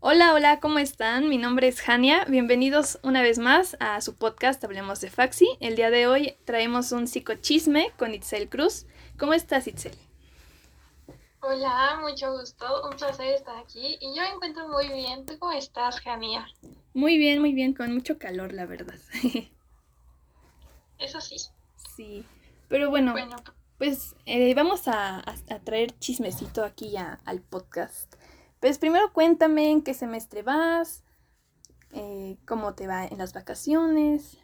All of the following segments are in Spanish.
Hola, hola, ¿cómo están? Mi nombre es Hania. Bienvenidos una vez más a su podcast Hablemos de Faxi. El día de hoy traemos un psicochisme con Itzel Cruz. ¿Cómo estás, Itzel? Hola, mucho gusto. Un placer estar aquí. Y yo me encuentro muy bien. ¿Tú cómo estás, Hania? Muy bien, muy bien, con mucho calor, la verdad. Eso sí. Sí, pero bueno, Bueno, pues eh, vamos a, a- a traer chismecito aquí al podcast. Pues primero cuéntame en qué semestre vas, eh, cómo te va en las vacaciones.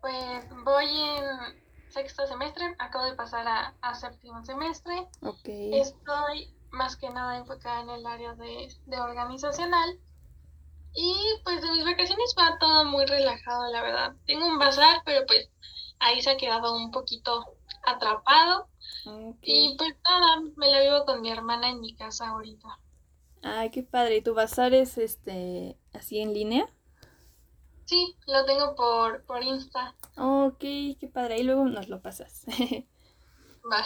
pues voy en sexto semestre. Acabo de pasar a, a séptimo semestre. Ok. Estoy más que nada enfocada en el área de, de organizacional. Y pues de mis vacaciones va todo muy relajado, la verdad. Tengo un bazar, pero pues ahí se ha quedado un poquito atrapado. ok. Y pues nada, me la vivo con mi hermana en mi casa ahorita. Ay, qué padre. ¿Y tu bazar es este así en línea? Sí, lo tengo por, por Insta. Ok, qué padre. Ahí luego nos lo pasas. Va.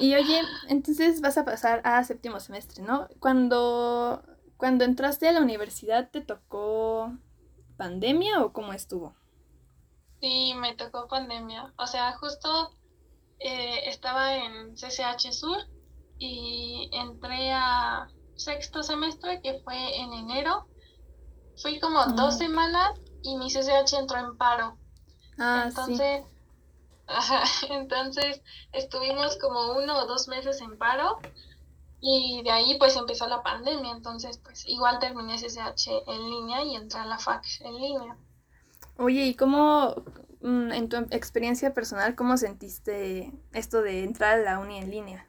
Y oye, entonces vas a pasar a séptimo semestre, ¿no? Cuando, cuando entraste a la universidad, ¿te tocó pandemia o cómo estuvo? Sí, me tocó pandemia. O sea, justo eh, estaba en CCH Sur y entré a sexto semestre, que fue en enero. Fui como dos semanas y mi CCH entró en paro. Ah, sí. Entonces, ajá, entonces estuvimos como uno o dos meses en paro y de ahí pues empezó la pandemia. Entonces, pues igual terminé CCH en línea y entré a la FAC en línea. Oye, ¿y cómo, en tu experiencia personal, cómo sentiste esto de entrar a la uni en línea?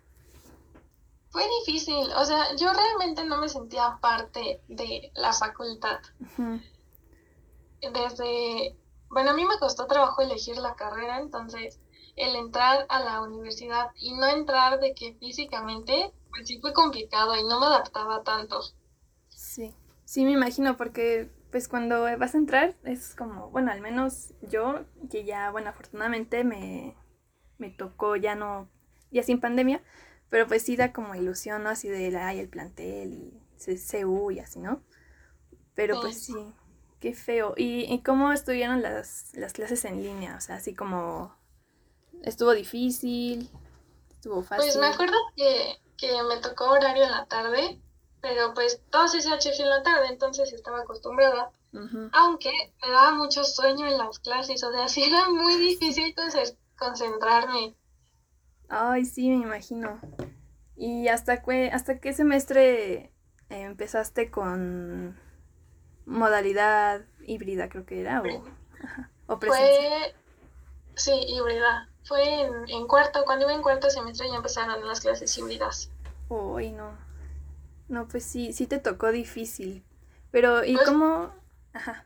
Fue difícil, o sea, yo realmente no me sentía parte de la facultad. Desde, bueno, a mí me costó trabajo elegir la carrera, entonces el entrar a la universidad y no entrar de que físicamente, pues sí fue complicado y no me adaptaba tanto. Sí, sí, me imagino, porque pues cuando vas a entrar es como, bueno, al menos yo, que ya, bueno, afortunadamente me, me tocó ya no, ya sin pandemia, pero pues sí da como ilusión, ¿no? Así de, ay, el plantel y CU y así, ¿no? Pero pues sí, qué feo. ¿Y, y cómo estuvieron las, las clases en línea? O sea, así como, estuvo difícil, estuvo fácil. Pues me acuerdo que, que me tocó horario en la tarde, pero pues todo CCH fue en la tarde, entonces estaba acostumbrada. Aunque me daba mucho sueño en las clases, o sea, sí era muy difícil conce- concentrarme. Ay, sí, me imagino. ¿Y hasta qué, hasta qué semestre empezaste con modalidad híbrida, creo que era? O, ajá, o presencial. Fue, sí, híbrida. Fue en, en cuarto, cuando iba en cuarto semestre ya empezaron las clases híbridas. Uy, no. No, pues sí, sí te tocó difícil. Pero, ¿y Pues- cómo? Ajá,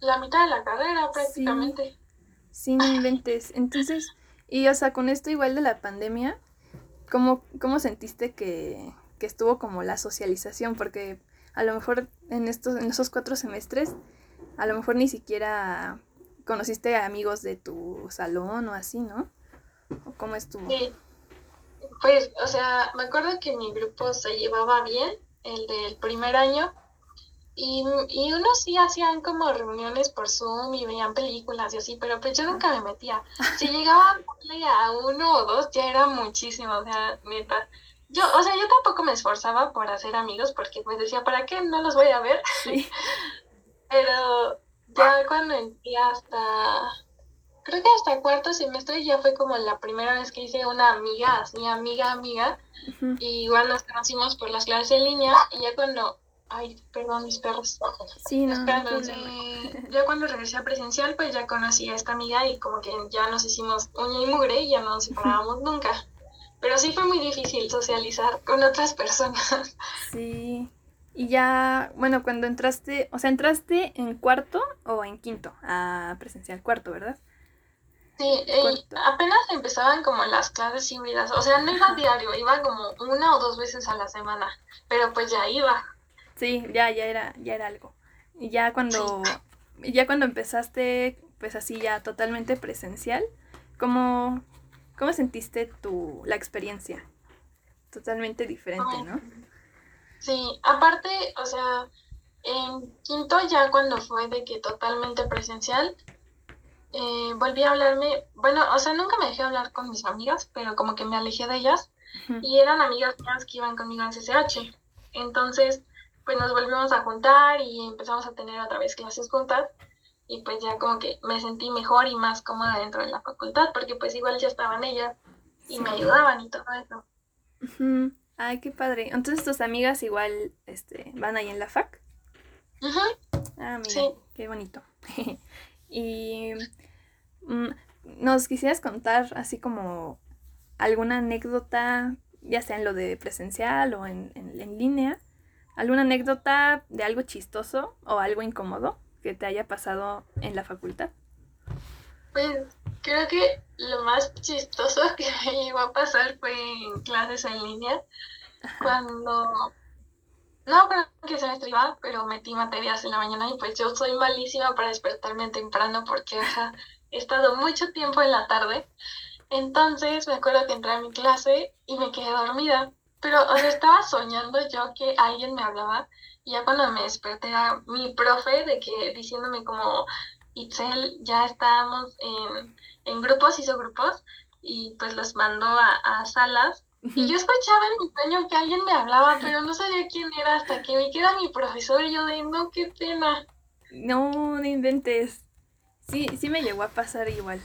La mitad de la carrera prácticamente. sí, no inventes. Entonces, y o sea, con esto igual de la pandemia, ¿cómo, cómo sentiste que, que estuvo como la socialización? Porque a lo mejor en estos, en esos cuatro semestres, a lo mejor ni siquiera conociste a amigos de tu salón o así, ¿no? ¿O cómo estuvo? Sí. Pues, o sea, me acuerdo que mi grupo se llevaba bien, el del primer año, y, y unos sí hacían como reuniones por Zoom y veían películas y así, pero pues yo nunca me metía. Si llegaban a uno o dos, ya era muchísimo, o sea, neta. Yo, o sea, yo tampoco me esforzaba por hacer amigos porque pues decía, ¿para qué? No los voy a ver. Sí. Pero ya cuando entré hasta, creo que hasta cuarto semestre ya fue como la primera vez que hice una amiga, así amiga, amiga, y igual nos conocimos por las clases en línea, y ya cuando, ay, perdón, mis perros. Sí, no, no segundo. Ya cuando regresé a presencial, pues ya conocí a esta amiga y como que ya nos hicimos uña y mugre y ya no nos separábamos nunca. Pero sí fue muy difícil socializar con otras personas. Sí. Y ya, bueno, cuando entraste, o sea, entraste en cuarto o en quinto a presencial cuarto, ¿verdad? Sí, Cuarto. apenas empezaban como las clases híbridas, o sea, no iba diario, iba como una o dos veces a la semana, pero pues ya iba. Sí, ya, ya era, ya era algo. Y ya cuando, ya cuando empezaste, pues así ya totalmente presencial, ¿cómo, cómo sentiste tu, la experiencia? Totalmente diferente, ¿no? Sí, aparte, o sea, en quinto ya cuando fue de que totalmente presencial, eh, volví a hablarme, bueno, o sea, nunca me dejé hablar con mis amigas, pero como que me alejé de ellas y eran amigas mías que iban conmigo en CCH. Entonces, pues nos volvimos a juntar y empezamos a tener otra vez clases juntas y pues ya como que me sentí mejor y más cómoda dentro de la facultad porque pues igual ya estaban ellas y me ayudaban y todo eso. Ay, qué padre. Entonces tus amigas igual este, van ahí en la FAC. Ah, mira, qué bonito. y mm, nos quisieras contar así como alguna anécdota, ya sea en lo de presencial o en, en línea, alguna anécdota de algo chistoso o algo incómodo que te haya pasado en la facultad? Pues creo que lo más chistoso que me llegó a pasar fue en clases en línea, cuando no creo que se me iba, pero metí materias en la mañana y pues yo soy malísima para despertarme temprano porque he estado mucho tiempo en la tarde. Entonces me acuerdo que entré a mi clase y me quedé dormida, pero o sea, estaba soñando yo que alguien me hablaba y ya cuando me desperté era mi profe de que diciéndome como, Itzel, ya estábamos en, en grupos, hizo grupos y pues los mandó a, a salas y yo escuchaba en mi sueño que alguien me hablaba, pero no sabía quién era hasta que vi que era mi profesor y yo de, no, qué pena. No, no inventes. Sí, sí me llegó a pasar igual.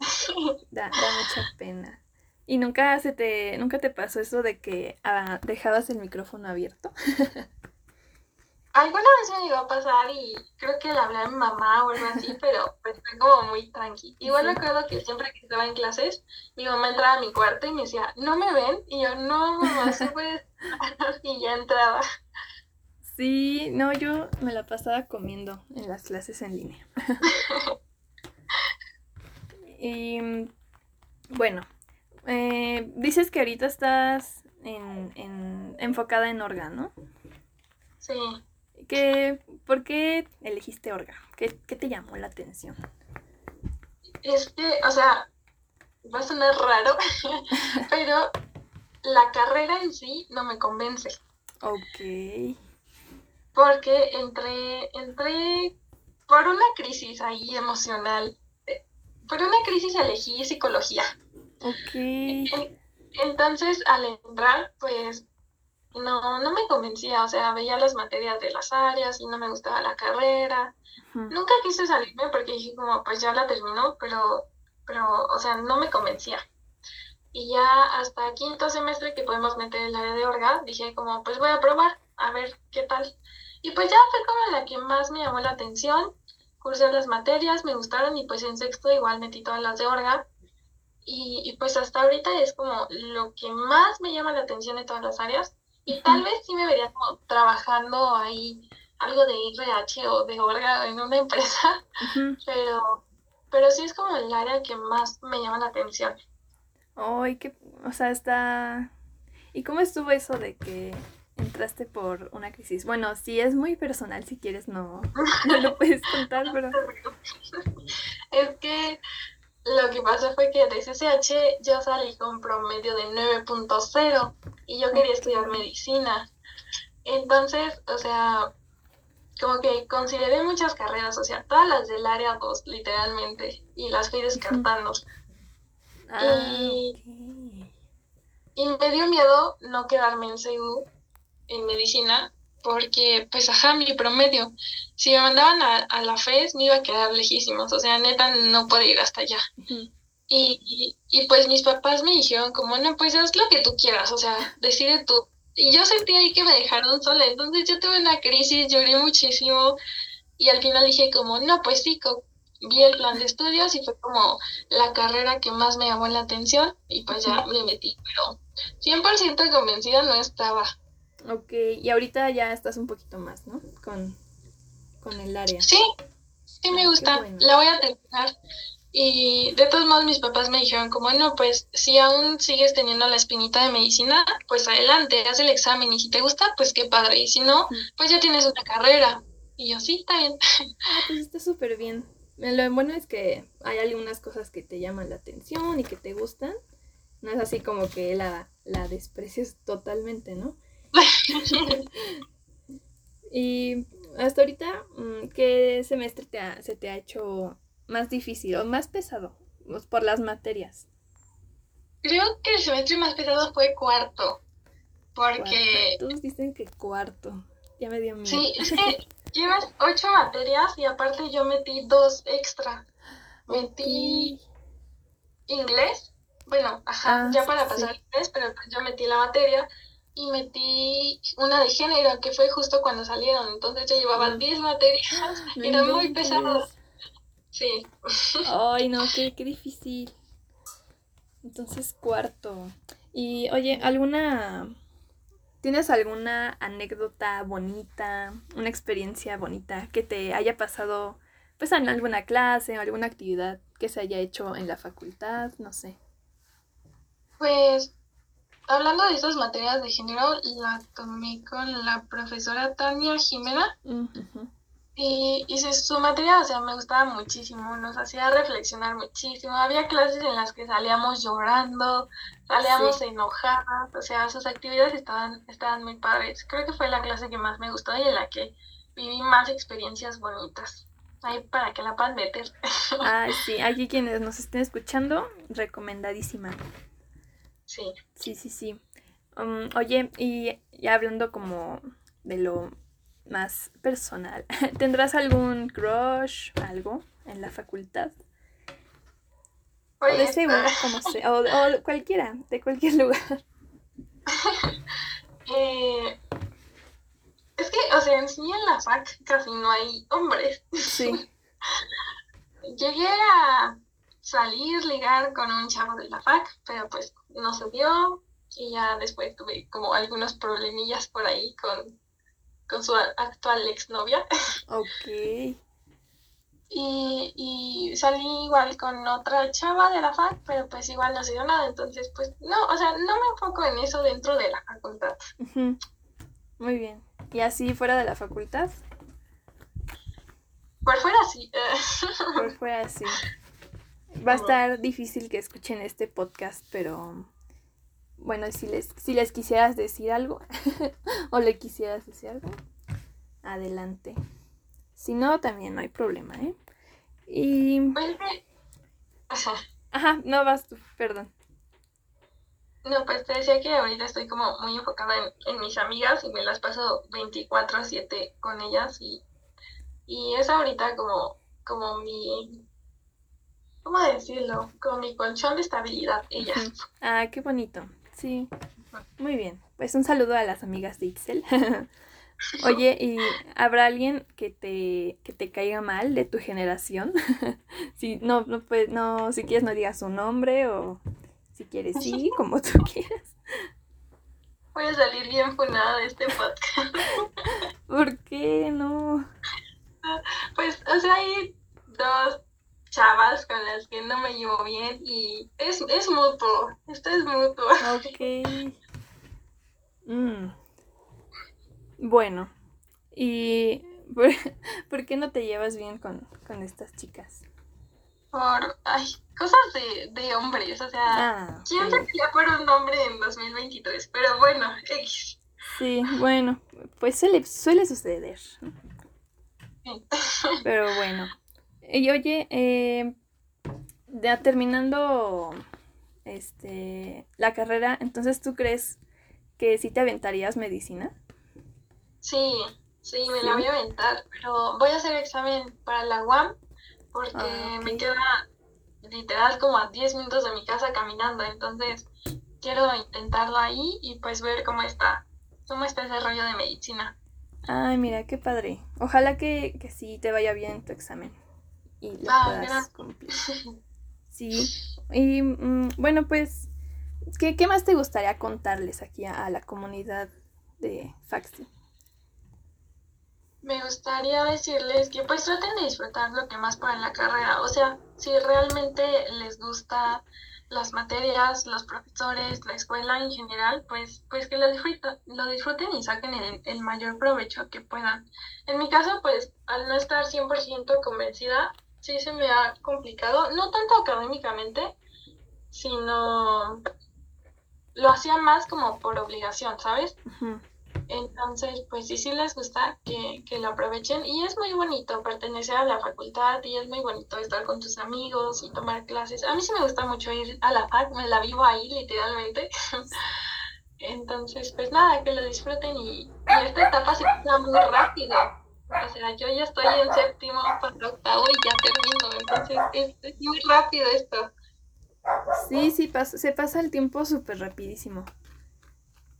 Da, da mucha pena. ¿Y nunca se te, nunca te pasó eso de que ah, dejabas el micrófono abierto? Alguna vez me llegó a pasar y creo que le hablé a mi mamá o algo así, pero pues fue como muy tranqui. Igual me acuerdo que siempre que estaba en clases, mi mamá entraba a mi cuarto y me decía, ¿no me ven? Y yo, no, mamá, se puede Y ya entraba. Sí, no, yo me la pasaba comiendo en las clases en línea. y bueno, eh, dices que ahorita estás en, en, enfocada en órgano. Sí. ¿Qué, ¿Por qué elegiste Orga? ¿Qué, ¿Qué, te llamó la atención? Es que, o sea, va a sonar raro, pero la carrera en sí no me convence. Ok. Porque entré, entré por una crisis ahí emocional. Eh, por una crisis elegí psicología. Ok. Entonces, al entrar, pues no, no me convencía, o sea, veía las materias de las áreas y no me gustaba la carrera. Nunca quise salirme porque dije como, pues ya la terminó, pero, pero, o sea, no me convencía. Y ya hasta quinto semestre que podemos meter el área de orga, dije como, pues voy a probar, a ver qué tal. Y pues ya fue como la que más me llamó la atención. Cursé las materias, me gustaron y pues en sexto igual metí todas las de orga. Y, y pues hasta ahorita es como lo que más me llama la atención de todas las áreas y tal vez sí me vería como trabajando ahí algo de IRH o de Orga en una empresa, pero, pero sí es como el área que más me llama la atención. Ay, que, o sea, está... ¿Y cómo estuvo eso de que entraste por una crisis? Bueno, si es muy personal, si quieres no, no lo puedes contar, pero... es que lo que pasó fue que de CCH yo salí con promedio de 9.0 y yo quería estudiar medicina. Entonces, o sea, como que consideré muchas carreras, o sea, todas las del área 2, literalmente, y las fui descartando. Ah, y, y me dio miedo no quedarme en CEU, en medicina, porque pues ajá, mi promedio, si me mandaban a, la FES me iba a quedar lejísimos, o sea, neta no puedo ir hasta allá. Y, y, pues mis papás me dijeron como, no, pues haz lo que tú quieras, o sea, decide tú. Y yo sentí ahí que me dejaron sola, entonces yo tuve una crisis, lloré muchísimo y al final dije como, no, pues sí, vi el plan de estudios y fue como la carrera que más me llamó la atención y pues ya me metí, pero 100% convencida no estaba. Ok, y ahorita ya estás un poquito más, ¿no? Con, el área. Sí, sí me gusta. La voy a terminar. Y de todos modos mis papás me dijeron como, no, pues si aún sigues teniendo la espinita de medicina, pues adelante, haz el examen y si te gusta, pues qué padre. Y si no, pues ya tienes una carrera. Y yo, sí, está bien. Ah, pues está súper bien. Lo bueno es que hay algunas cosas que te llaman la atención y que te gustan. No es así como que la, la desprecias totalmente, ¿no? y hasta ahorita, mm, ¿qué semestre te se te ha hecho más difícil o más pesado pues, por las materias? Creo que el semestre más pesado fue cuarto, porque... Todos dicen que cuarto, ya me dio miedo. Sí, es que llevas ocho materias y aparte yo metí dos extra. Metí inglés, bueno, ajá, ah, ya para pasar inglés, pero yo metí la materia y metí una de género, que fue justo cuando salieron, entonces yo llevaba 10 ah. materias, era muy pesado. Sí. Ay, no, qué, qué difícil. Entonces, cuarto. Y oye, ¿alguna... ¿Tienes alguna anécdota bonita, una experiencia bonita que te haya pasado pues en alguna clase o alguna actividad que se haya hecho en la facultad? No sé. Pues, hablando de estas materias de género, la tomé con la profesora Tania Jimena. Y, y su materia, o sea, me gustaba muchísimo, nos hacía reflexionar muchísimo. Había clases en las que salíamos llorando, salíamos enojadas, o sea, sus actividades estaban, estaban muy padres. Creo que fue la clase que más me gustó y en la que viví más experiencias bonitas. Ahí para que la puedan meter. Ay, sí, aquí quienes nos estén escuchando, recomendadísima. Sí. Sí, sí, sí. Um, oye, y ya hablando como de lo más personal. ¿Tendrás algún crush, algo en la facultad? o de seguro, como sea, o, o, cualquiera, de cualquier lugar. eh, es que, o sea, en sí en la fac casi no hay hombres. Sí. Llegué a salir, ligar con un chavo de la fac, pero pues no se dio. Y ya después tuve como algunos problemillas por ahí con con su actual exnovia. Ok. Y, y salí igual con otra chava de la fac, pero pues igual no se dio nada, entonces pues no, o sea, no me enfoco en eso dentro de la facultad. Muy bien. ¿Y así fuera de la facultad? Por fuera sí. Por fuera sí. Va a estar difícil que escuchen este podcast, pero bueno, si les, si les quisieras decir algo o le quisieras decir algo, adelante. Si no, también no hay problema, ¿eh? Y... Pues, Ajá. Ajá, no vas tú, perdón. No, pues te decía que ahorita estoy como muy enfocada en, mis amigas y me las paso 24/7 con ellas y, y es ahorita como, como mi ¿cómo decirlo? Como mi colchón de estabilidad, ellas. Ah, qué bonito. Sí, muy bien. Pues un saludo a las amigas de Ixel. Oye, ¿y habrá alguien que te, que te caiga mal de tu generación? si no, no, pues, no, si quieres no digas su nombre o si quieres sí, como tú quieras. Voy a salir bien funada de este podcast. ¿Por qué no? Pues, o sea, hay dos chavas con las que no me llevo bien y es, es mutuo, esto es mutuo. Ok. Mm. Bueno, ¿y por, qué no te llevas bien con, estas chicas? Por, ay, cosas de, de hombres, o sea, ah, ¿quién se por un hombre en 2023? Pero bueno, Sí, bueno, pues suele, suele suceder. Pero bueno, y oye, eh, ya terminando este, la carrera, entonces tú crees que sí te aventarías medicina? Sí, sí, me la voy a aventar, pero voy a hacer examen para la UAM porque ah, me queda literal como a 10 minutos de mi casa caminando, entonces quiero intentarlo ahí y pues ver cómo está, cómo está ese rollo de medicina. Ay, mira, qué padre. Ojalá que, que sí te vaya bien tu examen y lo ah, puedas cumplir. Sí. Y mm, bueno, pues, ¿qué, ¿qué, más te gustaría contarles aquí a, la comunidad de Faxi? Me gustaría decirles que pues traten de disfrutar lo que más puedan la carrera. O sea, si realmente les gusta las materias, los profesores, la escuela en general, pues, pues que lo disfruten, lo disfruten y saquen el, el mayor provecho que puedan. En mi caso, pues al no estar 100% convencida, sí se me ha complicado, no tanto académicamente, sino lo hacía más como por obligación, ¿sabes? Entonces, pues sí, sí les gusta que, que, lo aprovechen y es muy bonito pertenecer a la facultad y es muy bonito estar con tus amigos y tomar clases. A mí sí me gusta mucho ir a la fac, me la vivo ahí literalmente. Entonces, pues nada, que lo disfruten y, y esta etapa se pasa muy rápido. O sea, yo ya estoy en séptimo para octavo y ya termino. Entonces, es, es muy rápido esto. Sí, sí, pasa, se pasa el tiempo súper rapidísimo.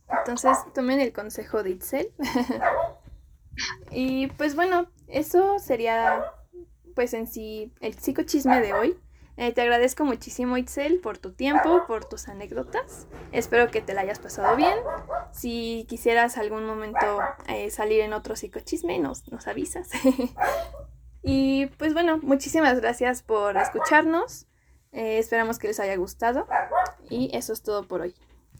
Entonces, tomen el consejo de Itzel. y pues bueno, eso sería pues en sí el psicochisme de hoy. Eh, te agradezco muchísimo, Itzel, por tu tiempo, por tus anécdotas. Espero que te la hayas pasado bien. Si quisieras algún momento eh, salir en otro psicochisme, nos, nos avisas. y pues bueno, muchísimas gracias por escucharnos. Eh, esperamos que les haya gustado. Y eso es todo por hoy.